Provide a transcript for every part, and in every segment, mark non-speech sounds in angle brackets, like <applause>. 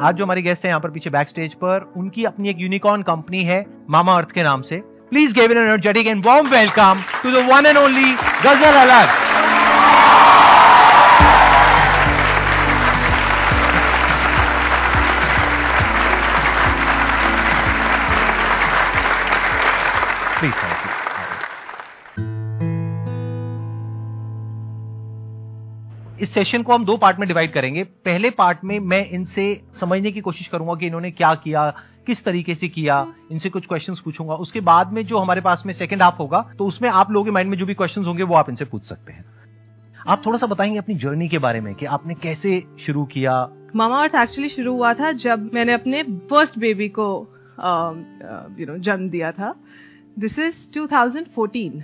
आज जो हमारे गेस्ट है यहाँ पर पीछे बैक स्टेज पर, उनकी अपनी एक यूनिकॉर्न कंपनी है मामा अर्थ के नाम से। Please give an energetic and warm welcome to the one and only Ghazal Alagh इस सेशन को हम दो पार्ट में डिवाइड करेंगे। पहले पार्ट में मैं इनसे समझने की कोशिश करूँगा कि इन्होंने क्या किया किस तरीके से किया इनसे कुछ क्वेश्चंस पूछूँगा। उसके बाद में जो हमारे पास में सेकंड हाफ़ होगा तो उसमें आप लोगों के माइंड में जो भी क्वेश्चंस होंगे वो आप इनसे पूछ सकते हैं। आप थोड़ा सा बताएँगे अपनी जर्नी के बारे में कि आपने कैसे शुरू किया? मामा अर्थ एक्चुअली शुरू हुआ था जब मैंने अपने फ़र्स्ट बेबी को यू नो जन्म दिया था। दिस इज़ 2014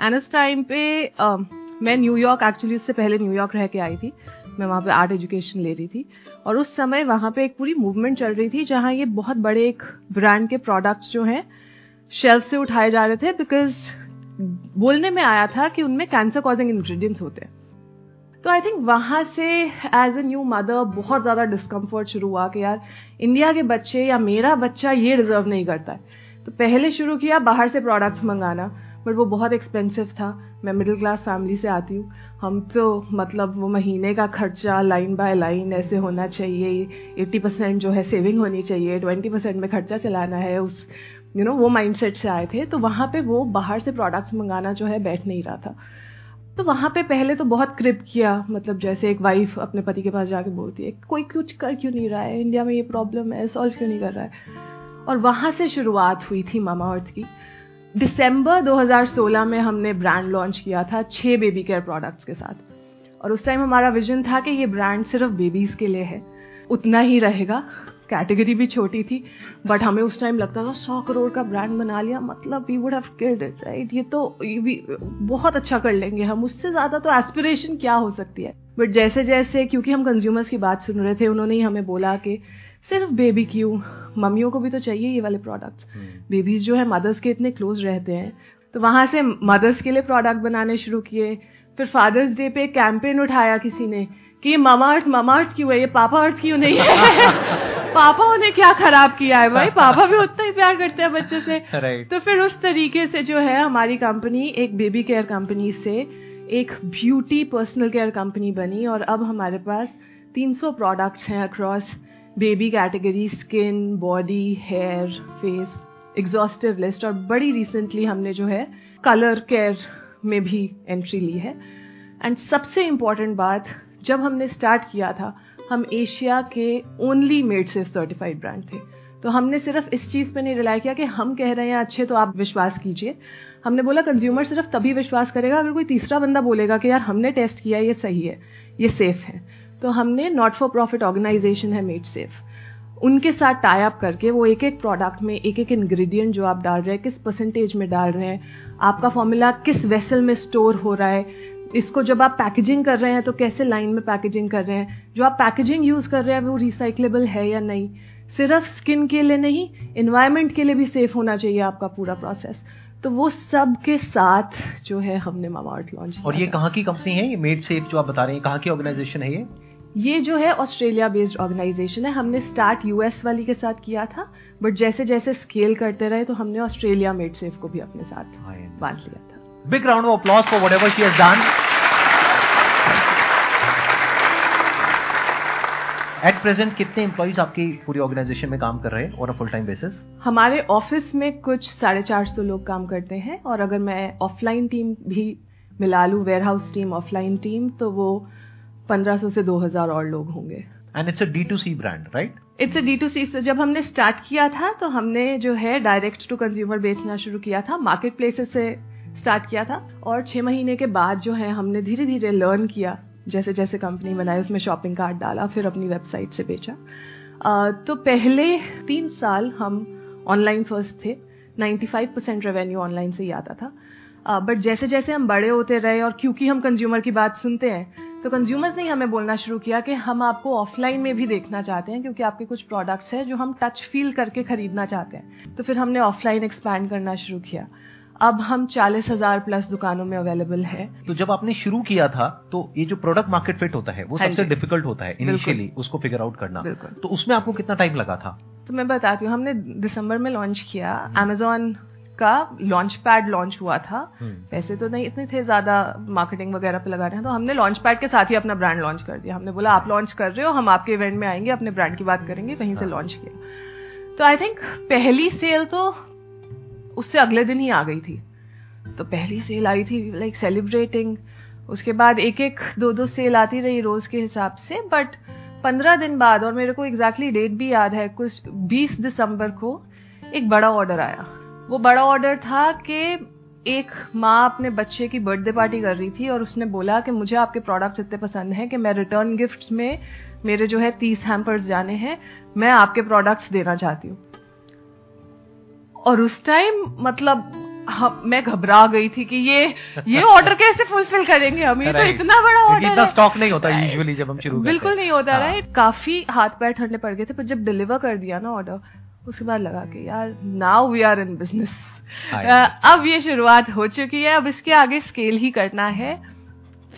एंड उस टाइम पे uh, मैं न्यूयॉर्क एक्चुअली उससे पहले न्यूयॉर्क रह के आई थी। मैं वहाँ पे आर्ट एजुकेशन ले रही थी। और उस समय वहाँ पे एक पूरी मूवमेंट चल रही थी, जहाँ ये बहुत बड़े एक ब्रांड के प्रोडक्ट्स जो हैं शेल्फ से उठाए जा रहे थे बिकॉज़ बोलने में आया था कि उनमें कैंसर कॉजिंग इंग्रेडिएंट्स होते हैं। तो आई थिंक वहाँ से एज ए न्यू मदर बहुत ज़्यादा डिस्कम्फर्ट शुरू हुआ कि यार इंडिया के बच्चे या मेरा बच्चा ये डिजर्व नहीं करता है। तो पहले शुरू किया बाहर से प्रोडक्ट्स मंगाना। बट वो बहुत एक्सपेंसिव था। मैं मिडिल क्लास फैमिली से आती हूँ। हम तो मतलब वो महीने का खर्चा लाइन बाय लाइन ऐसे होना चाहिए। एट्टी परसेंट जो है सेविंग होनी चाहिए। ट्वेंटी परसेंट में खर्चा चलाना है। उस यू you नो know, वो माइंडसेट से आए थे। तो वहाँ पे वो बाहर से प्रोडक्ट्स मंगाना जो है बैठ नहीं रहा था। तो वहाँ पे पहले तो बहुत क्रिप किया। मतलब जैसे एक वाइफ अपने पति के पास जाके बोलती है कोई कुछ कर क्यों नहीं रहा है? इंडिया में ये प्रॉब्लम है सॉल्व क्यों नहीं कर रहा है? और वहाँ से शुरुआत हुई थी मामा अर्थ की। दिसंबर 2016 में हमने ब्रांड लॉन्च किया था छह बेबी केयर प्रोडक्ट्स के साथ। और उस टाइम हमारा विजन था कि ये ब्रांड सिर्फ़ बेबीज के लिए है। उतना ही रहेगा। कैटेगरी भी छोटी थी बट हमें उस टाइम लगता था सौ करोड़ का ब्रांड बना लिया। मतलब we would have killed it right ये तो ये भी बहुत अच्छा कर लेंगे हम। उससे ज़्यादा तो एस्पिरेशन क्या हो सकती है? बट जैसे जैसे क्योंकि हम कंज्यूमर्स की बात सुन रहे थे, उन्होंने ही हमें बोला कि सिर्फ़ बेबी क्यों? मम्मियों को भी तो चाहिए ये वाले प्रोडक्ट्स बेबीज हम्म। जो है मदर्स के इतने क्लोज रहते हैं तो वहाँ से मदर्स के लिए प्रोडक्ट बनाने शुरू किए। फिर फादर्स डे पे कैंपेन उठाया किसी ने कि मामा अर्थ मामा अर्थ क्यों है? ये पापा अर्थ क्यों नहीं है? <laughs> पापा उन्हें क्या खराब किया है भाई? पापा भी उतना ही प्यार करते हैं बच्चे से। Right. तो फिर उस तरीके से जो है हमारी कंपनी एक बेबी केयर कंपनी से एक ब्यूटी पर्सनल केयर कंपनी बनी और अब हमारे पास 300 प्रोडक्ट्स हैं across baby category skin body hair face exhaustive list और बड़ी रिसेंटली हमने जो है कलर केयर में भी एंट्री ली है। एंड सबसे इंपॉर्टेंट बात, जब हमने स्टार्ट किया था, हम एशिया के ओनली मेड से सर्टिफाइड ब्रांड थे। तो हमने सिर्फ़ इस चीज़ पे नहीं रिलाई किया कि हम कह रहे हैं, अच्छे तो आप विश्वास कीजिए। हमने बोला कंज्यूमर सिर्फ़ तभी विश्वास करेगा अगर कोई तीसरा बंदा बोलेगा कि यार हमने टेस्ट किया, ये सही है, ये सेफ़ है। तो हमने नॉट फॉर प्रॉफिट ऑर्गेनाइजेशन है मेड सेफ़ उनके साथ टाई अप करके वो एक एक प्रोडक्ट में एक एक इंग्रेडिएंट जो आप डाल रहे हैं किस परसेंटेज में डाल रहे हैं आपका फॉर्मूला किस वेसल में स्टोर हो रहा है इसको जब आप पैकेजिंग कर रहे हैं तो कैसे लाइन में पैकेजिंग कर रहे हैं जो आप पैकेजिंग यूज़ कर रहे हैं वो रिसाइकलेबल है या नहीं? सिर्फ़ स्किन के लिए नहीं इन्वायरमेंट के लिए भी सेफ़ होना चाहिए आपका पूरा प्रोसेस तो वो सब के साथ जो है हमने मामार्ट लॉन्च और ये कहाँ की कंपनी है? ये मेड सेफ़ जो आप बता रहे हैं कहाँ की ऑर्गेनाइजेशन है ये? ये जो है ऑस्ट्रेलिया बेस्ड ऑर्गेनाइजेशन है। हमने स्टार्ट यूएस वाली के साथ किया था बट जैसे जैसे स्केल करते रहे तो हमने ऑस्ट्रेलिया मेड सेफ़ को भी अपने साथ बांट लिया था। Big round of applause for whatever she has done at present कितने एम्प्लॉइज आपकी पूरी ऑर्गेनाइजेशन में काम कर रहे हैं और अ फुल टाइम बेसिस हमारे ऑफ़िस में कुछ साढ़े चार सौ लोग काम करते हैं और अगर मैं ऑफलाइन टीम भी मिला लूँ warehouse team offline team तो वो 1500 से 2000 और लोग होंगे। And it's a D to C brand right it's a D to C जब हमने स्टार्ट किया था तो हमने जो है डायरेक्ट टू कंज्यूमर बेचना शुरू किया था मार्केट प्लेसेस से स्टार्ट किया था और छः महीने के बाद जो है हमने धीरे धीरे लर्न किया जैसे जैसे कंपनी बनाई उसमें शॉपिंग कार्ड डाला फिर अपनी वेबसाइट से बेचा। uh, तो पहले तीन साल हम ऑनलाइन फ़र्स्ट थे 95 परसेंट रेवेन्यू ऑनलाइन से ही आता था। बट uh, जैसे जैसे हम बड़े होते रहे और क्योंकि हम कंज्यूमर की बात सुनते हैं तो कंज्यूमर्स ने हमें बोलना शुरू किया कि हम आपको ऑफलाइन में भी देखना चाहते हैं क्योंकि आपके कुछ प्रोडक्ट्स हैं जो हम टच फील करके खरीदना चाहते हैं। तो फिर हमने ऑफलाइन एक्सपैंड करना शुरू किया। अब हम चालीस हज़ार प्लस दुकानों में अवेलेबल है। तो जब आपने शुरू किया था तो ये जो प्रोडक्ट मार्केट फिट होता है वो हाँ सबसे डिफ़िकल्ट होता है इनिशियली उसको फिगर आउट करना। तो उसमें आपको कितना टाइम लगा था? तो मैं बताती हूँ हमने दिसंबर में लॉन्च किया अमेजोन का लॉन्च पैड लॉन्च हुआ था। हम्म। पैसे तो नहीं इतने थे ज़्यादा मार्केटिंग वगैरह पे लगा रहे हैं तो हमने लॉन्च पैड के साथ ही अपना ब्रांड लॉन्च कर दिया। हमने बोला आप लॉन्च कर रहे हो हम आपके इवेंट में आएँगे अपने ब्रांड की बात करेंगे वहीं से हाँ। लॉन्च किया। तो आई थिंक पहली सेल तो उससे अगले दिन ही आ गई थी। तो पहली सेल आई थी लाइक सेलिब्रेटिंग उसके बाद एक एक दो दो सेल आती रही रोज के हिसाब से बट पंद्रह दिन बाद और मेरे को एग्जैक्टली exactly डेट भी याद है कुछ बीस दिसंबर को एक बड़ा ऑर्डर आया। वो बड़ा ऑर्डर था कि एक माँ अपने बच्चे की बर्थडे पार्टी कर रही थी और उसने बोला कि मुझे आपके प्रोडक्ट्स इतने पसंद हैं कि मैं रिटर्न गिफ्ट्स में मेरे जो है तीस हैम्पर्स जाने हैं मैं आपके प्रोडक्ट्स देना चाहती हूँ। और उस टाइम मतलब हम मैं घबरा गई थी कि ये ये <laughs> ऑर्डर कैसे फुलफिल करेंगे हम? ये तो इतना बड़ा ऑर्डर इतना स्टॉक नहीं होता. यूजुअली जब हम शुरू बिल्कुल नहीं होता हाँ। राइट काफ़ी हाथ पैर ठंडे पड़ गए थे पर जब डिलीवर कर दिया ना ऑर्डर उसके बाद लगा कि यार now we are in business अब ये शुरुआत हो चुकी है अब इसके आगे स्केल ही करना है।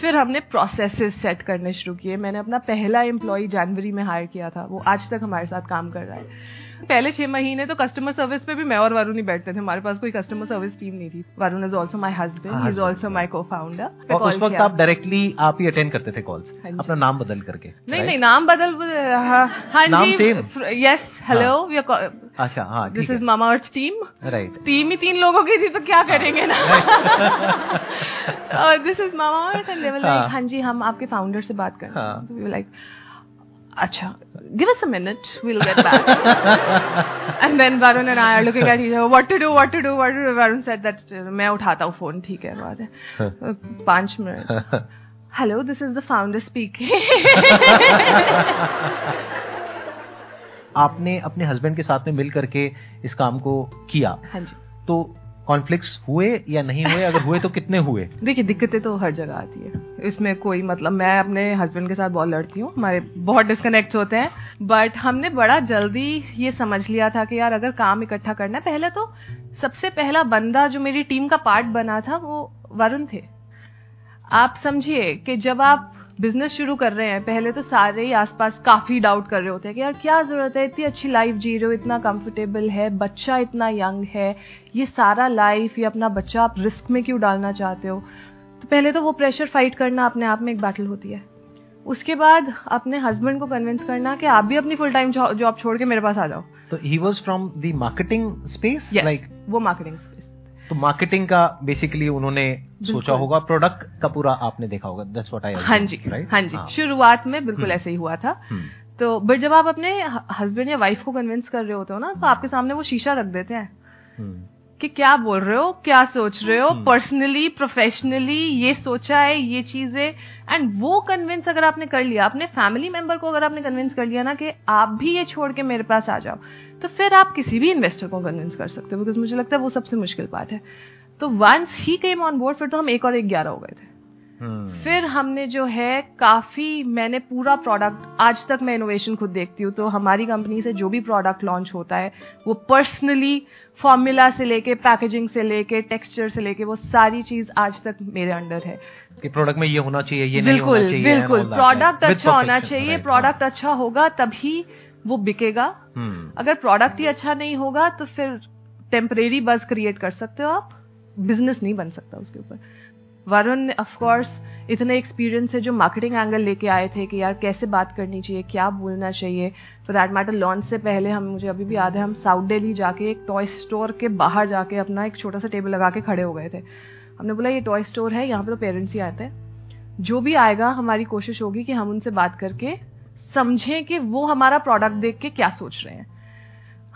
फिर हमने प्रोसेसेस सेट करने शुरू किए। मैंने अपना पहला एम्प्लॉय जनवरी में हायर किया था। वो आज तक हमारे साथ काम कर रहा है। पहले छह महीने तो कस्टमर सर्विस पे भी मैं और वरुण ही बैठते थे। हमारे पास कोई कस्टमर सर्विस टीम नहीं थी। Varun is also my husband is also my cofounder उस वक्त आप डायरेक्टली आप ही अटेंड करते थे कॉल्स हाँ अपना नाम बदल करके नहीं? नहीं नाम बदल हाँ हाँ जी? यस हेलो अच्छा हाँ this is Mama Earth team right team ही तीन लोगों की थी तो क्या करेंगे ना? This is Mama Earth and हाँ। हाँ जी हम आपके फाउंडर से बात कर रहे हाँ। हैं। लाइक अच्छा give us a minute we'll get back and then Varun and I are looking at each other what to do what to do what to do Varun said that uh, मैं उठाता हूँ phone ठीक है बात है Uh, पाँच minute hello this is the founder speaking आपने अपने हस्बैंड के साथ में मिल करके इस काम को किया हाँ जी तो कॉन्फ्लिक्ट्स हुए या नहीं हुए, अगर हुए तो कितने हुए? देखिए, दिक्कतें तो हर जगह आती है। इसमें कोई मतलब मैं अपने हस्बैंड के साथ बहुत लड़ती हूँ, हमारे बहुत डिस्कनेक्ट होते हैं बट हमने बड़ा जल्दी ये समझ लिया था कि यार, अगर काम इकट्ठा करना है, पहले तो सबसे पहला बंदा जो मेरी टीम का पार्ट बना था, वो वरुण थे। आप समझिए कि जब आप बिज़नेस शुरू कर रहे हैं। पहले तो सारे ही आसपास काफ़ी डाउट कर रहे होते हैं कि यार क्या ज़रूरत है? इतनी अच्छी लाइफ जी रहे हो इतना कंफर्टेबल है बच्चा इतना यंग है ये सारा लाइफ ये अपना बच्चा आप रिस्क में क्यों डालना चाहते हो? तो पहले तो वो प्रेशर फाइट करना अपने आप में एक बैटल होती है। उसके बाद अपने हस्बैंड को कन्विंस करना कि आप भी अपनी फुल टाइम जॉब छोड़ के मेरे पास आ जाओ। तो he was from the marketing space like वो मार्केटिंग स्पेस तो मार्केटिंग का बेसिकली उन्होंने सोचा होगा प्रोडक्ट का पूरा आपने देखा होगा दस व्हाट आई हाँ जी राइट हाँ जी शुरुआत में बिल्कुल हम्म। ऐसे ही हुआ था। हम्म, तो बट जब आप अपने हस्बैंड या वाइफ को कन्विंस कर रहे होते हो ना तो आपके सामने वो शीशा रख देते हैं। हम्म, कि क्या बोल रहे हो क्या सोच रहे हो हम्म। पर्सनली प्रोफेशनली ये सोचा है ये चीज़ें। एंड वो कन्विंस अगर आपने कर लिया अपने फैमिली मेंबर को अगर आपने कन्विंस कर लिया ना कि आप भी ये छोड़ के मेरे पास आ जाओ तो फिर आप किसी भी इन्वेस्टर को कन्विंस कर सकते हो बिकॉज़ मुझे लगता है वो सबसे मुश्किल बात है। तो once he came on board फिर तो हम एक और एक ग्यारह हो गए थे। हम्म, फिर हमने जो है काफ़ी मैंने पूरा प्रोडक्ट आज तक मैं इनोवेशन खुद देखती हूँ तो हमारी कंपनी से जो भी प्रोडक्ट लॉन्च होता है वो पर्सनली फॉर्मूला से लेके पैकेजिंग से लेके टेक्सचर से लेके वो सारी चीज़ आज तक मेरे अंडर है। कि प्रोडक्ट में ये होना चाहिए ये बिल्कुल नहीं होना बिल्कुल चाहिए बिल्कुल। प्रोडक्ट अच्छा होना चाहिए प्रोडक्ट हाँ, अच्छा होगा तभी वो बिकेगा। हम्म, अगर प्रोडक्ट ही अच्छा नहीं होगा तो फिर टेम्परेरी बज क्रिएट कर सकते हो आप बिज़नेस नहीं बन सकता उसके ऊपर। वरुण ऑफ़ कोर्स इतने एक्सपीरियंस है जो मार्केटिंग एंगल लेके आए थे कि यार कैसे बात करनी चाहिए, क्या बोलना चाहिए फॉर दैट मैटर लॉन्च से पहले हम, मुझे अभी भी याद है, हम साउथ दिल्ली जाके एक टॉय स्टोर के बाहर जाके अपना एक छोटा सा टेबल लगा के खड़े हो गए थे। हमने बोला, ये टॉय स्टोर है, यहाँ पे तो पेरेंट्स ही आते हैं। जो भी आएगा, हमारी कोशिश होगी कि हम उनसे बात करके समझें कि वो हमारा प्रोडक्ट देख के क्या सोच रहे हैं।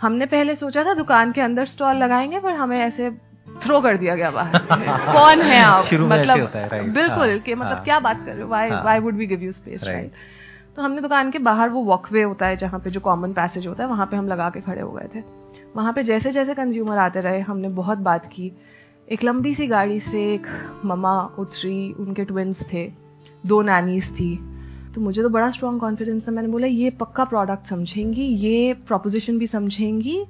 हमने पहले सोचा था, दुकान के अंदर स्टॉल लगाएँगे, पर हमें ऐसे थ्रो कर दिया गया बाहर। कौन है आप? मतलब है, बिल्कुल हाँ, कि मतलब हाँ। क्या बात कर रहे हो? व्हाई हाँ। Why would we give you space right तो हमने दुकान के बाहर वो वॉकवे होता है जहाँ पे जो कॉमन पैसेज होता है वहाँ पे हम लगा के खड़े हो गए थे। वहाँ पे जैसे जैसे कंज्यूमर आते रहे हमने बहुत बात की। एक लंबी सी गाड़ी से एक ममा उतरी उनके ट्विंस थे। दो नैनीज थी। तो मुझे तो बड़ा स्ट्रॉन्ग कॉन्फिडेंस था। मैंने बोला ये पक्का प्रोडक्ट समझेंगी ये प्रोपोजिशन भी समझेंगी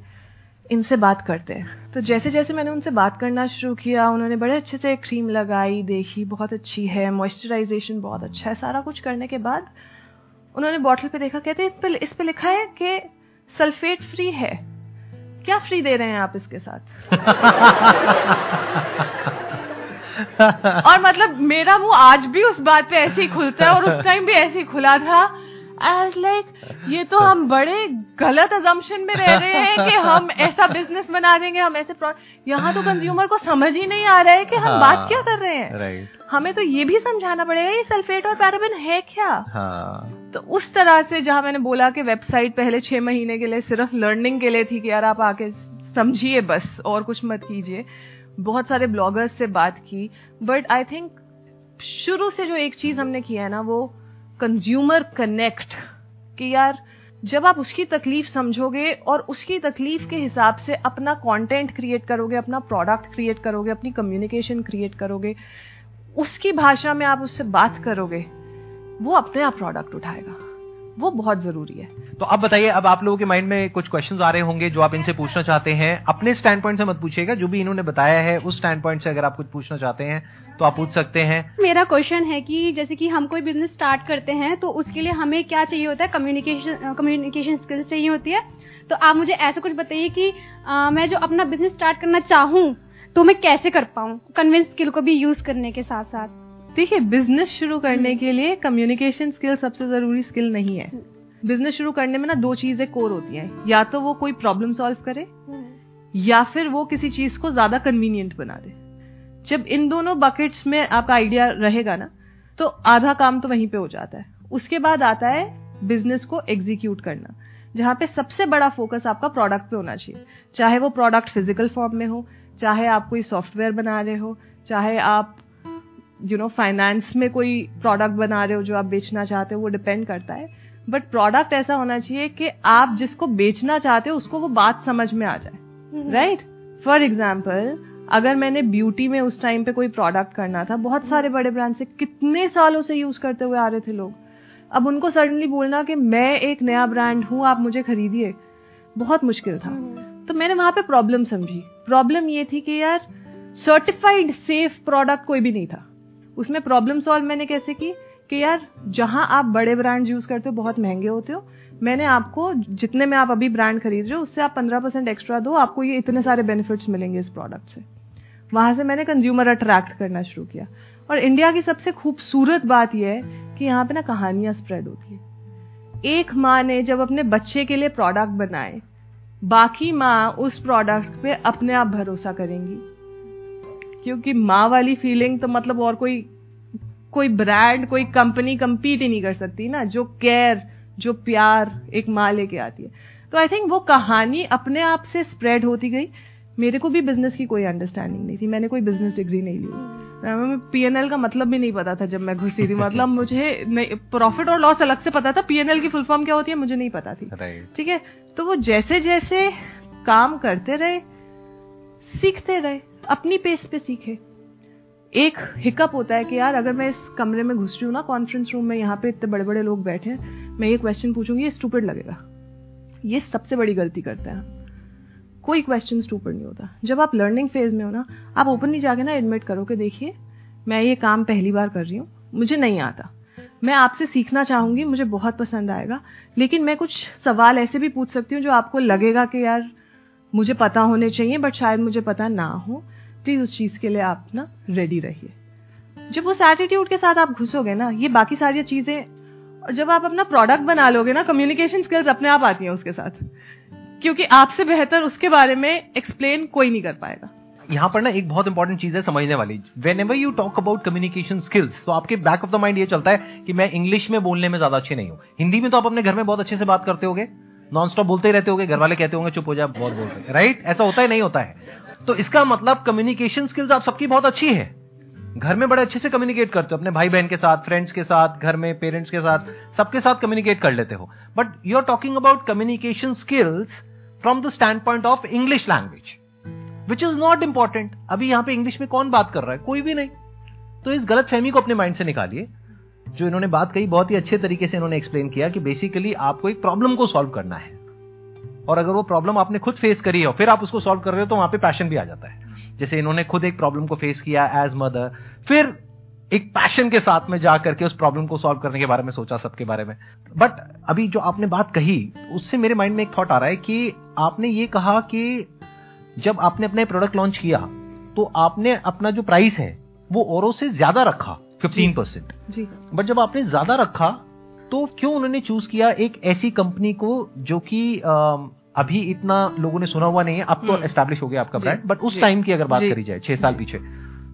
इनसे बात करते हैं। तो जैसे जैसे मैंने उनसे बात करना शुरू किया उन्होंने बड़े अच्छे से क्रीम लगाई देखी बहुत अच्छी है मॉइस्चराइजेशन बहुत अच्छा है सारा कुछ करने के बाद उन्होंने बॉटल पे देखा कहते इस पे इस पे लिखा है कि सल्फेट फ्री है। क्या फ्री दे रहे हैं आप इसके साथ? <laughs> और मतलब मेरा मुँह आज भी उस बात पे ऐसे ही खुलता है और उस टाइम भी ऐसे ही खुला था आई लाइक ये तो हम बड़े गलत अजम्पशन में रह रहे हैं कि हम ऐसा बिज़नेस बना देंगे हम ऐसे यहाँ तो कंज्यूमर को समझ ही नहीं आ रहा है कि हम हाँ, बात क्या कर रहे हैं right. हमें तो ये भी समझाना पड़ेगा ये सल्फेट और पैराबिन है क्या हाँ. तो उस तरह से जहाँ मैंने बोला कि वेबसाइट पहले छह महीने के लिए सिर्फ़ लर्निंग के लिए थी कि यार आप आके समझिए बस और कुछ मत कीजिए बहुत सारे ब्लॉगर्स से बात की बट आई थिंक शुरू से जो एक चीज़ हमने किया है ना वो कंज्यूमर कनेक्ट कि यार, जब आप उसकी तकलीफ़ समझोगे और उसकी तकलीफ़ के हिसाब से अपना कंटेंट क्रिएट करोगे, अपना प्रोडक्ट क्रिएट करोगे, अपनी कम्युनिकेशन क्रिएट करोगे, उसकी भाषा में आप उससे बात करोगे, वो अपने आप प्रोडक्ट उठाएगा। वो बहुत ज़रूरी है। तो अब बताइए अब आप लोगों के माइंड में कुछ क्वेश्चन आ रहे होंगे जो आप इनसे पूछना चाहते हैं। अपने स्टैंड पॉइंट से मत पूछिएगा जो भी इन्होंने बताया है उस स्टैंड पॉइंट से अगर आप कुछ पूछना चाहते हैं तो आप पूछ सकते हैं। मेरा क्वेश्चन है कि जैसे कि हम कोई बिज़नेस स्टार्ट करते हैं तो उसके लिए हमें क्या चाहिए होता है? कम्युनिकेशन कम्युनिकेशन स्किल्स चाहिए होती है। तो आप मुझे ऐसा कुछ बताइए कि आ, मैं जो अपना बिज़नेस स्टार्ट करना चाहूँ तो मैं कैसे कर पाऊँ? कन्विंस स्किल को भी यूज़ करने के साथ साथ देखिए बिज़नेस शुरू करने के लिए कम्युनिकेशन स्किल सबसे ज़रूरी स्किल नहीं है। बिज़नेस शुरू करने में ना दो चीज़ें कोर होती हैं। या तो वो कोई प्रॉब्लम सॉल्व करे या फिर वो किसी चीज़ को ज़्यादा कन्वीनियंट बना दे। जब इन दोनों बकेट्स में आपका आइडिया रहेगा ना तो आधा काम तो वहीं पे हो जाता है। उसके बाद आता है बिज़नेस को एग्जीक्यूट करना जहाँ पे सबसे बड़ा फोकस आपका प्रोडक्ट पे होना चाहिए। चाहे वो प्रोडक्ट फ़िज़िकल फॉर्म में हो चाहे आप कोई सॉफ्टवेयर बना रहे हो चाहे आप यू नो फाइनेंस में कोई प्रोडक्ट बना रहे हो जो आप बेचना चाहते हो वो डिपेंड करता है। बट प्रोडक्ट ऐसा होना चाहिए कि आप जिसको बेचना चाहते हो उसको वो बात समझ में आ जाए। राइट फॉर एग्ज़ाम्पल अगर मैंने ब्यूटी में उस टाइम पे कोई प्रोडक्ट करना था बहुत सारे बड़े ब्रांड से कितने सालों से यूज़ करते हुए आ रहे थे लोग। अब उनको सडनली बोलना कि मैं एक नया ब्रांड हूँ आप मुझे खरीदिए बहुत मुश्किल था। हम्म। तो मैंने वहाँ पे प्रॉब्लम समझी। प्रॉब्लम ये थी कि यार सर्टिफाइड सेफ़ प्रोडक्ट कोई भी नहीं था। उसमें प्रॉब्लम सॉल्व मैंने कैसे की? कि यार, जहाँ आप बड़े ब्रांड यूज़ करते हो, बहुत महँगे होते हो, मैंने आपको, जितने में आप अभी ब्रांड खरीद रहे हो, उससे आप पंद्रह परसेंट एक्स्ट्रा दो, आपको ये इतने सारे बेनिफिट्स मिलेंगे इस प्रोडक्ट से। वहाँ से मैंने कंज्यूमर अट्रैक्ट करना शुरू किया। और इंडिया की सबसे खूबसूरत बात यह है कि यहाँ पे ना कहानियाँ स्प्रेड होती है। एक माँ ने जब अपने बच्चे के लिए प्रोडक्ट बनाए, बाकी माँ उस प्रोडक्ट पे अपने आप भरोसा करेंगी। क्योंकि माँ वाली फीलिंग तो मतलब और कोई कोई ब्रांड कोई कंपनी कंपीट ही नहीं कर सकती ना जो केयर जो प्यार एक माँ लेके आती है। तो आई थिंक वो कहानी अपने आप से स्प्रेड होती गई। मेरे को भी बिज़नेस की कोई अंडरस्टैंडिंग नहीं थी। मैंने कोई बिज़नेस डिग्री नहीं ली। पीएनएल का मतलब भी नहीं पता था जब मैं घुसी थी। मतलब <laughs> मुझे प्रॉफिट और लॉस अलग से पता था। पीएनएल की फुल फॉर्म क्या होती है मुझे नहीं पता थी। ठीक है? तो वो जैसे जैसे काम करते रहे सीखते रहे। अपनी पेस पे सीखे। एक हिकअप होता है कि यार, अगर मैं इस कमरे में घुस रही हूँ ना कॉन्फ्रेंस रूम में, यहाँ पे इतने बड़े बड़े लोग बैठे हैं, मैं ये क्वेश्चन पूछूँगी, ये स्टूपिड लगेगा। ये सबसे बड़ी गलती करते हैं। कोई क्वेश्चन स्टूपिड नहीं होता। जब आप लर्निंग फ़ेज़ में हो ना, आप ओपनली जाके ना एडमिट करो कि देखिए, मैं ये काम पहली बार कर रही हूँ, मुझे नहीं आता। मैं आपसे सीखना चाहूँगी, मुझे बहुत पसंद आएगा, लेकिन मैं कुछ सवाल ऐसे भी पूछ सकती हूँ जो आपको लगेगा कि यार, मुझे पता होने चाहिए बट शायद मुझे पता ना हो। प्लीज़ उस चीज़ के लिए आप ना रेडी रहिए। जब उस एटीट्यूड के साथ आप घुसोगे ना, ये बाकी सारी चीज़ें, और जब आप अपना प्रोडक्ट बना लोगे ना कम्युनिकेशन स्किल्स अपने आप आती हैं उसके साथ। क्योंकि आपसे बेहतर उसके बारे में एक्सप्लेन कोई नहीं कर पाएगा। यहाँ पर ना एक बहुत इंपॉर्टेंट चीज़ है समझने वाली। Whenever you talk about communication skills तो आपके बैक ऑफ़ द माइंड ये चलता है कि मैं इंग्लिश में बोलने में ज़्यादा अच्छे नहीं हूँ। हिंदी में तो आप अपने घर में बहुत अच्छे से बात करते होगे। नॉन स्टॉप बोलते ही रहते होगे घर वाले कहते होंगे, चुप हो जाए बहुत बोलते राइट ऐसा होता है, नहीं होता है। तो इसका मतलब कम्युनिकेशन स्किल्स आप सबकी बहुत अच्छी है। घर में बड़े अच्छे से कम्युनिकेट करते हो, अपने भाई बहन के साथ फ्रेंड्स के साथ, घर में पेरेंट्स के साथ, सबके साथ कम्युनिकेट कर लेते हो। But you are talking about communication skills from the standpoint of English language which is not important अभी यहाँ पे इंग्लिश में कौन बात कर रहा है? कोई भी नहीं। तो इस गलत फहमी को अपने माइंड से निकालिए, जो इन्होंने बात कही, बहुत ही अच्छे तरीके से इन्होंने एक्सप्लेन किया कि बेसिकली आपको एक प्रॉब्लम को सॉल्व करना है। और अगर वो प्रॉब्लम आपने खुद फेस करी है फिर आप उसको सॉल्व कर रहे हो तो वहाँ पे पैशन भी आ जाता है। जैसे इन्होंने खुद एक प्रॉब्लम को फेस किया एज मदर फिर एक पैशन के साथ में जाकर के उस प्रॉब्लम को सॉल्व करने के बारे में सोचा सबके बारे में। बट अभी जो आपने बात कही उससे मेरे माइंड में एक थॉट आ रहा है कि आपने ये कहा कि जब आपने अपने प्रोडक्ट लॉन्च किया तो आपने अपना जो प्राइस है वो औरों से ज़्यादा रखा फिफ्टीन परसेंट जी। बट जब आपने ज़्यादा रखा तो क्यों उन्होंने चूज़ किया एक ऐसी कंपनी को जो कि अभी इतना लोगों ने सुना हुआ नहीं है अब तो हम्म। एस्टैब्लिश हो गया आपका ब्रांड बट उस टाइम की अगर बात करी जाए छह साल पीछे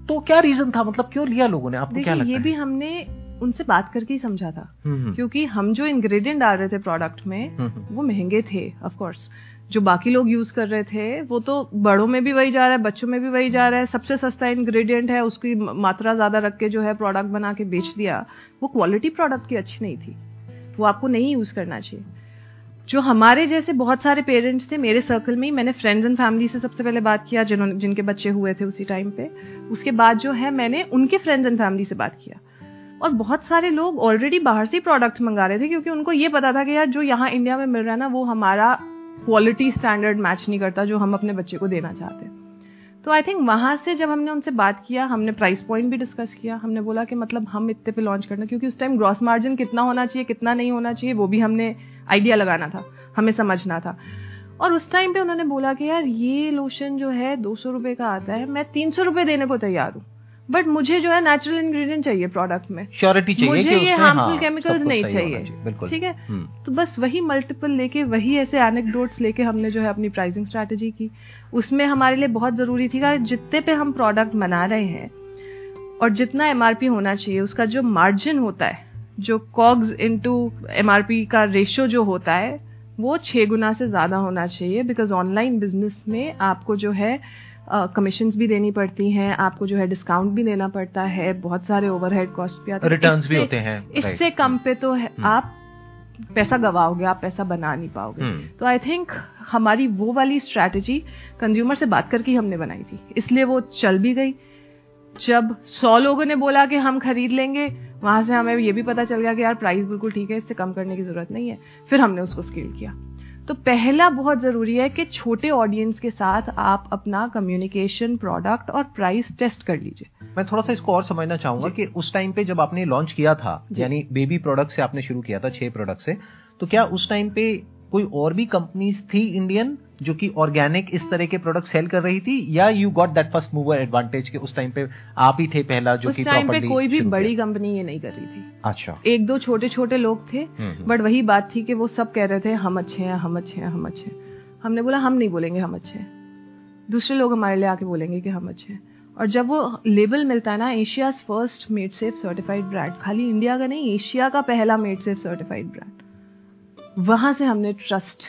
तो क्या रीजन था? मतलब क्यों लिया लोगों ने? आपको क्या लगता ये है? भी हमने उनसे बात करके ही समझा था। हम्म, हम्म, क्योंकि हम जो इंग्रेडिएंट डाल रहे थे प्रोडक्ट में हम्म, हम्म, वो महँगे थे ऑफ़ कोर्स जो बाकी लोग यूज़ कर रहे थे वो तो बड़ों में भी वही जा रहा है बच्चों में भी वही जा रहा है। सबसे सस्ता इंग्रेडिएंट है उसकी मात्रा ज़्यादा रख के जो है प्रोडक्ट बना के बेच दिया। वो क्वालिटी प्रोडक्ट की अच्छी नहीं थी। वो आपको नहीं यूज़ करना चाहिए। जो हमारे जैसे बहुत सारे पेरेंट्स थे, मेरे सर्कल में ही मैंने फ्रेंड्स एंड फैमिली से सबसे पहले बात किया, जिन्होंने, जिनके बच्चे हुए थे उसी टाइम पे। उसके बाद जो है, मैंने उनके फ्रेंड्स एंड फैमिली से बात किया। और बहुत सारे लोग ऑलरेडी बाहर से प्रोडक्ट्स मंगा रहे थे, क्योंकि उनको ये पता था कि यार, जो यहाँ इंडिया में मिल रहा है ना, वो हमारा क्वालिटी स्टैंडर्ड मैच नहीं करता, जो हम अपने बच्चे को देना चाहते। तो आई थिंक वहाँ से जब हमने उनसे बात किया, हमने प्राइस पॉइंट भी डिस्कस किया, हमने बोला कि मतलब हम इतने पे लॉन्च करना, क्योंकि उस टाइम ग्रॉस मार्जिन कितना होना चाहिए, कितना नहीं होना चाहिए, वो भी हमने आइडिया लगाना था हमें समझना था। और उस टाइम पे उन्होंने बोला कि यार ये लोशन जो है दो सौ रुपए का आता है मैं तीन सौ रुपए देने को तैयार हूँ। बट मुझे जो है नेचुरल इंग्रेडिएंट चाहिए प्रोडक्ट में। श्योरिटी चाहिए मुझे ये harmful हाँ, chemicals नहीं चाहिए। ठीक है? हम्म, तो बस वही मल्टीपल लेके वही ऐसे एनेक्डोट्स लेके हमने जो है अपनी प्राइसिंग स्ट्रैटेजी की। उसमें हमारे लिए बहुत ज़रूरी थी कि जितने पे हम प्रोडक्ट बना रहे हैं और जितना एमआरपी होना चाहिए उसका जो मार्जिन होता है जो कॉग्स इनटू एमआरपी का रेशियो जो होता है वो छह गुना से ज़्यादा होना चाहिए बिकॉज़ ऑनलाइन बिज़नेस में आपको जो है कमीशन uh, भी देनी पड़ती हैं आपको जो है डिस्काउंट भी देना पड़ता है बहुत सारे ओवरहेड कॉस्ट भी आते हैं। रिटर्न्स भी होते हैं इससे कम पे तो है, हम्म। आप पैसा गवाओगे आप पैसा बना नहीं पाओगे। हम्म, तो आई थिंक हमारी वो वाली स्ट्रैटेजी कंज्यूमर से बात करके हमने बनाई थी। इसलिए वो चल भी गई। जब सौ लोगों ने बोला कि हम खरीद लेंगे वहाँ से हमें ये भी पता चल गया कि यार प्राइस बिल्कुल ठीक है इससे कम करने की ज़रूरत नहीं है। फिर हमने उसको स्केल किया। तो पहला बहुत ज़रूरी है कि छोटे ऑडियंस के साथ आप अपना कम्युनिकेशन प्रोडक्ट और प्राइस टेस्ट कर लीजिए। मैं थोड़ा सा इसको और समझना चाहूँगा कि उस टाइम पे जब आपने लॉन्च किया था यानी बेबी प्रोडक्ट से आपने शुरू किया था छह प्रोडक्ट से तो क्या उस टाइम पे कोई और भी कंपनीज़ थी इंडियन जो कि ऑर्गेनिक इस तरह के प्रोडक्ट सेल कर रही थी या you got that first mover advantage के उस टाइम पे आप ही थे पहला जो उस कि टाइम पे कोई भी बड़ी कंपनी ये नहीं कर रही थी। अच्छा। एक दो छोटे छोटे लोग थे हम्म, हम्म, बट वही बात थी कि वो सब कह रहे थे हम अच्छे हैं हम अच्छे हैं हम अच्छे हैं। हमने बोला हम नहीं बोलेंगे हम अच्छे हैं। दूसरे लोग हमारे लिए आके बोलेंगे कि हम अच्छे हैं। और जब वो लेबल मिलता है ना Asia first made safe certified brand खाली इंडिया का नहीं एशिया का पहला मेड सेफ़ सर्टिफाइड ब्रांड वहाँ से हमने ट्रस्ट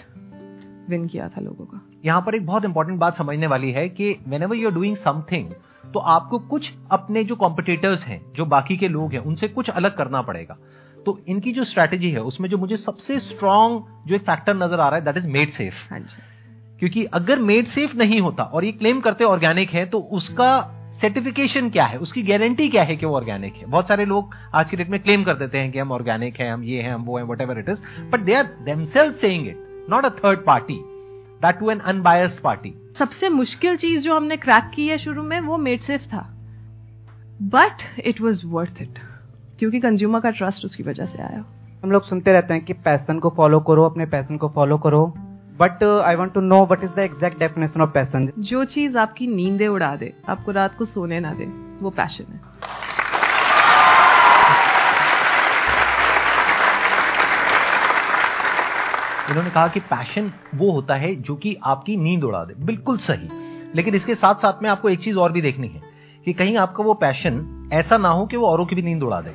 विन किया था लोगों का। यहाँ पर एक बहुत इंपॉर्टेंट बात समझने वाली है कि whenever you are doing something तो आपको कुछ अपने जो कॉम्पिटिटर्स हैं जो बाकी के लोग हैं उनसे कुछ अलग करना पड़ेगा। तो इनकी जो स्ट्रैटेजी है उसमें जो मुझे सबसे स्ट्रांग जो एक फैक्टर नज़र आ रहा है दैट इज़ मेड सेफ़ क्योंकि अगर मेड सेफ़ नहीं होता और ये क्लेम करते ऑर्गेनिक है तो उसका सर्टिफिकेशन क्या है? उसकी गारंटी क्या है कि वो ऑर्गेनिक है? बहुत सारे लोग आज की डेट में क्लेम कर देते हैं कि हम ऑर्गेनिक है हम ये हैं हम वो हैं whatever it is but they are themselves saying it not a third party that too an unbiased party सबसे मुश्किल चीज़ जो हमने क्रैक की है शुरू में वो मेड सेफ़ था। But it was worth it क्योंकि कंज्यूमर का ट्रस्ट उसकी वजह से आया। हम लोग सुनते रहते हैं कि पैसन को फॉलो करो अपने पैसन को फॉलो करो but I want to know what is the exact definition of passion जो चीज़ आपकी नींदें उड़ा दे आपको रात को सोने ना दे वो पैशन है। इन्होंने कहा कि पैशन वो होता है जो कि आपकी नींद उड़ा दे। बिल्कुल सही। लेकिन इसके साथ साथ में आपको एक चीज़ और भी देखनी है कि कहीं आपका वो पैशन ऐसा ना हो कि वो औरों की भी नींद उड़ा दे।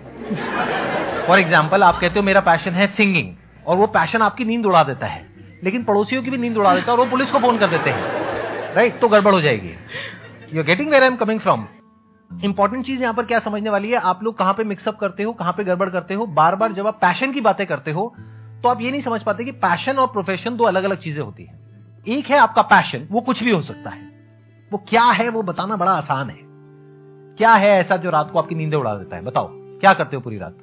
फॉर एग्ज़ाम्पल आप कहते हो, मेरा पैशन है सिंगिंग और वो पैशन आपकी नींद उड़ा देता है। लेकिन पड़ोसियों की भी नींद उड़ा देता है और वो पुलिस को फ़ोन कर देते हैं। राइट तो गड़बड़ हो जाएगी। You are getting where I am coming from important चीज़ यहाँ पर क्या समझने वाली है? आप लोग कहाँ पे मिक्सअप करते हो, कहाँ पे गड़बड़ करते हो? बार बार जब आप पैशन की बातें करते हो तो आप ये नहीं समझ पाते कि पैशन और प्रोफेशन दो अलग अलग चीज़ें होती है। एक है आपका पैशन वो कुछ भी हो सकता है। वो क्या है, वो बताना बड़ा आसान है। क्या है ऐसा जो रात को आपकी नींदे उड़ा देता है? बताओ, क्या करते हो पूरी रात?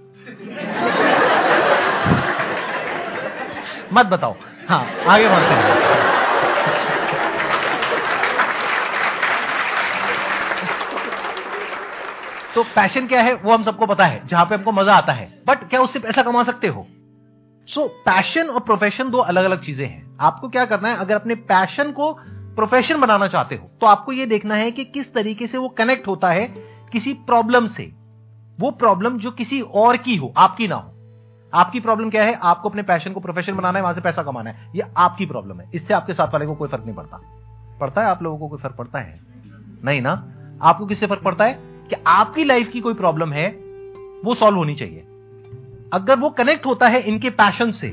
मत बताओ। हाँ आगे बढ़ते हैं। तो पैशन क्या है, वो हम सबको पता है, जहाँ पे हमको मज़ा आता है। बट क्या उससे पैसा कमा सकते हो? सो पैशन और प्रोफेशन दो अलग अलग चीज़ें हैं। आपको क्या करना है? अगर अपने पैशन को प्रोफेशन बनाना चाहते हो तो आपको यह देखना है कि किस तरीके से वो कनेक्ट होता है किसी प्रॉब्लम से। वो प्रॉब्लम जो किसी और की हो, आपकी ना हो। आपकी प्रॉब्लम क्या है? आपको अपने पैशन को प्रोफेशन बनाना है, वहाँ से पैसा कमाना है। ये आपकी प्रॉब्लम है। इससे आपके साथ वाले को कोई फ़र्क नहीं पड़ता। पड़ता है आप लोगों को कोई फ़र्क पड़ता है? नहीं ना? आपको किससे फ़र्क पड़ता है? कि आपकी लाइफ की कोई प्रॉब्लम है, वो सॉल्व होनी चाहिए। अगर वो कनेक्ट होता है इनके पैशन से,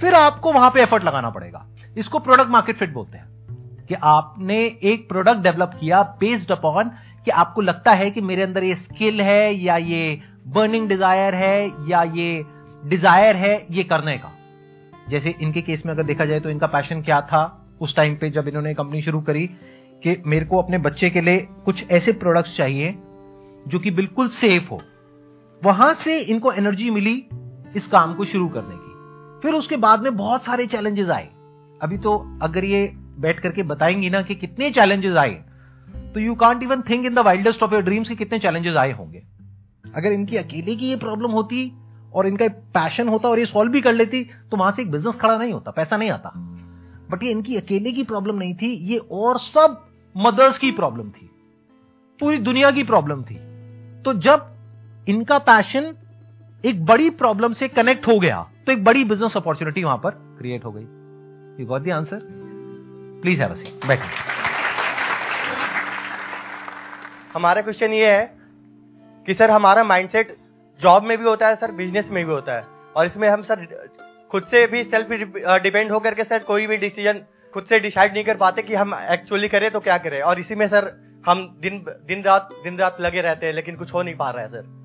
फिर आपको वहाँ पे एफर्ट लगाना पड़ेगा। इसको प्रोडक्ट मार्केट फिट बोलते हैं। कि आपने एक प्रोडक्ट डेवलप किया बेस्ड अपॉन कि आपको लगता है कि मेरे अंदर ये स्किल है, या ये बर्निंग डिज़ायर है, या ये डिज़ायर है, ये करने का। जैसे इनके केस में अगर देखा जाए तो इनका पैशन क्या था, उस टाइम पे जब इन्होंने कंपनी शुरू करी कि मेरे को अपने बच्चे के लिए कुछ ऐसे प्रोडक्ट्स चाहिए जो कि बिल्कुल सेफ़ हो। वहाँ से इनको एनर्जी मिली इस काम को शुरू करने की। फिर उसके बाद में बहुत सारे चैलेंजेस आए। अभी तो अगर ये बैठ करके बताएँगी ना कि कितने चैलेंजेस आए तो you can't even think in the wildest of your dreams कि कितने चैलेंजेस आए होंगे। अगर इनकी अकेले की ये प्रॉब्लम होती और इनका पैशन होता और ये सॉल्व भी कर लेती तो वहाँ से एक बिज़नेस खड़ा नहीं होता, पैसा नहीं आता। बट ये इनकी अकेले की प्रॉब्लम नहीं थी, ये और सब मदर्स की प्रॉब्लम थी। पूरी दुनिया की प्रॉब्लम थी। तो जब इनका पैशन एक बड़ी प्रॉब्लम से कनेक्ट हो गया। तो एक बड़ी बिज़नेस अपॉर्चुनिटी वहाँ पर क्रिएट हो गई। You got the answer please have a seat बैठ हमारा क्वेश्चन ये है कि सर हमारा माइंडसेट जॉब में भी होता है, सर बिज़नेस में भी होता है। और इसमें हम सर खुद से भी सेल्फ डिपेंड होकर के सर कोई भी डिसीज़न खुद से डिसाइड नहीं कर पाते कि हम एक्चुअली करें तो क्या करें। और इसी में सर हम दिन दिन रात दिन रात लगे रहते हैं, लेकिन कुछ हो नहीं पा रहा है, sir.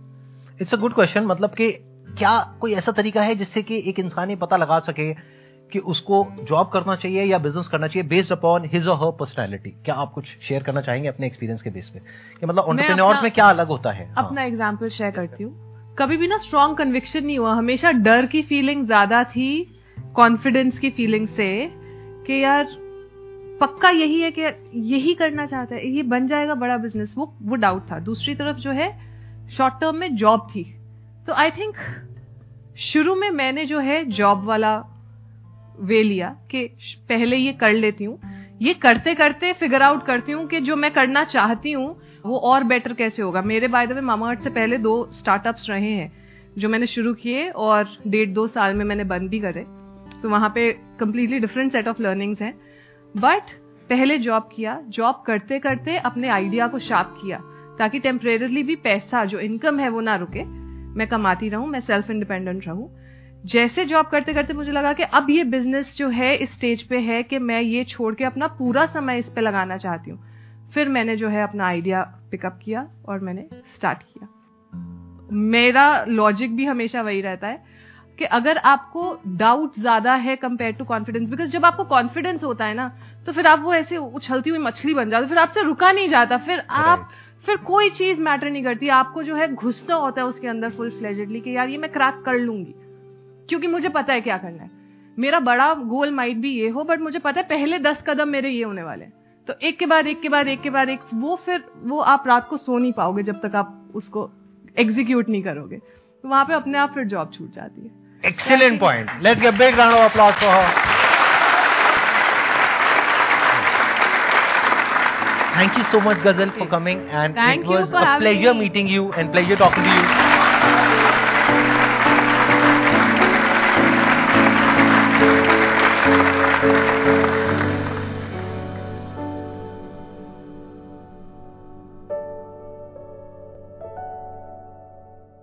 It's a good question मतलब कि क्या कोई ऐसा तरीका है जिससे कि एक इंसान ये पता लगा सके कि उसको जॉब करना चाहिए या बिज़नेस करना चाहिए बेस्ड अपॉन हिज और हर पर्सनैलिटी क्या आप कुछ शेयर करना चाहेंगे अपने एक्सपीरियंस के बेस पे? कि मतलब ऑन्टरप्रेन्योर्स में क्या अलग होता है? अपना एग्ज़ाम्पल हाँ। शेयर करती हूँ। कभी भी ना स्ट्रॉन्ग कन्विक्शन नहीं हुआ। हमेशा डर की फीलिंग ज़्यादा थी कॉन्फिडेंस की फीलिंग से कि यार पक्का यही है कि यही करना चाहता है। ये बन जाएगा बड़ा बिज़नेस वो वो डाउट था। दूसरी तरफ़ जो है शॉर्ट टर्म में जॉब थी। तो आई थिंक शुरू में मैंने जो है जॉब वाला वे लिया कि पहले ये कर लेती हूँ। ये करते करते फिगर आउट करती हूँ कि जो मैं करना चाहती हूँ, वो और बेटर कैसे होगा। मेरे बाय द वे मामा से पहले दो स्टार्टअप्स रहे हैं जो मैंने शुरू किए और डेढ़ दो साल में मैंने बंद भी करे। तो वहाँ पे completely different set of learnings हैं। बट पहले जॉब किया जॉब करते करते अपने आइडिया को शार्प किया। ताकि टेम्परेरली भी पैसा जो इनकम है वो ना रुके। मैं कमाती रहूँ, मैं सेल्फ इंडिपेंडेंट रहूँ। जैसे जॉब करते करते मुझे लगा कि अब ये बिज़नेस जो है, इस स्टेज पे है कि मैं ये छोड़ के अपना पूरा समय इस पे लगाना चाहती हूँ। फिर मैंने जो है अपना आइडिया पिकअप किया और मैंने स्टार्ट किया। मेरा लॉजिक भी हमेशा वही रहता है कि अगर आपको डाउट ज़्यादा है कंपेयर टू कॉन्फिडेंस बिकॉज़ जब आपको कॉन्फिडेंस होता है ना तो फिर आप वो ऐसे उछलती हुई मछली बन जाते फिर आपसे रुका नहीं जाता, फिर आप फिर कोई चीज़ मैटर नहीं करती। आपको जो है घुसता होता है उसके अंदर फुल फ्लेजेडली कि यार ये मैं क्रैक कर लूँगी। क्योंकि मुझे पता है क्या करना है। मेरा बड़ा गोल माइट भी ये हो बट मुझे पता है पहले दस कदम मेरे ये होने वाले तो एक के बाद एक के बाद एक के बाद एक वो फिर वो आप रात को सो नहीं पाओगे जब तक आप उसको एग्जीक्यूट नहीं करोगे। तो वहाँ पे अपने आप फिर जॉब छूट जाती है। Excellent point. Let's give a big round of applause for Thank you so much, Ghazal, for coming. And Thank it was a pleasure me. meeting you and pleasure talking to you.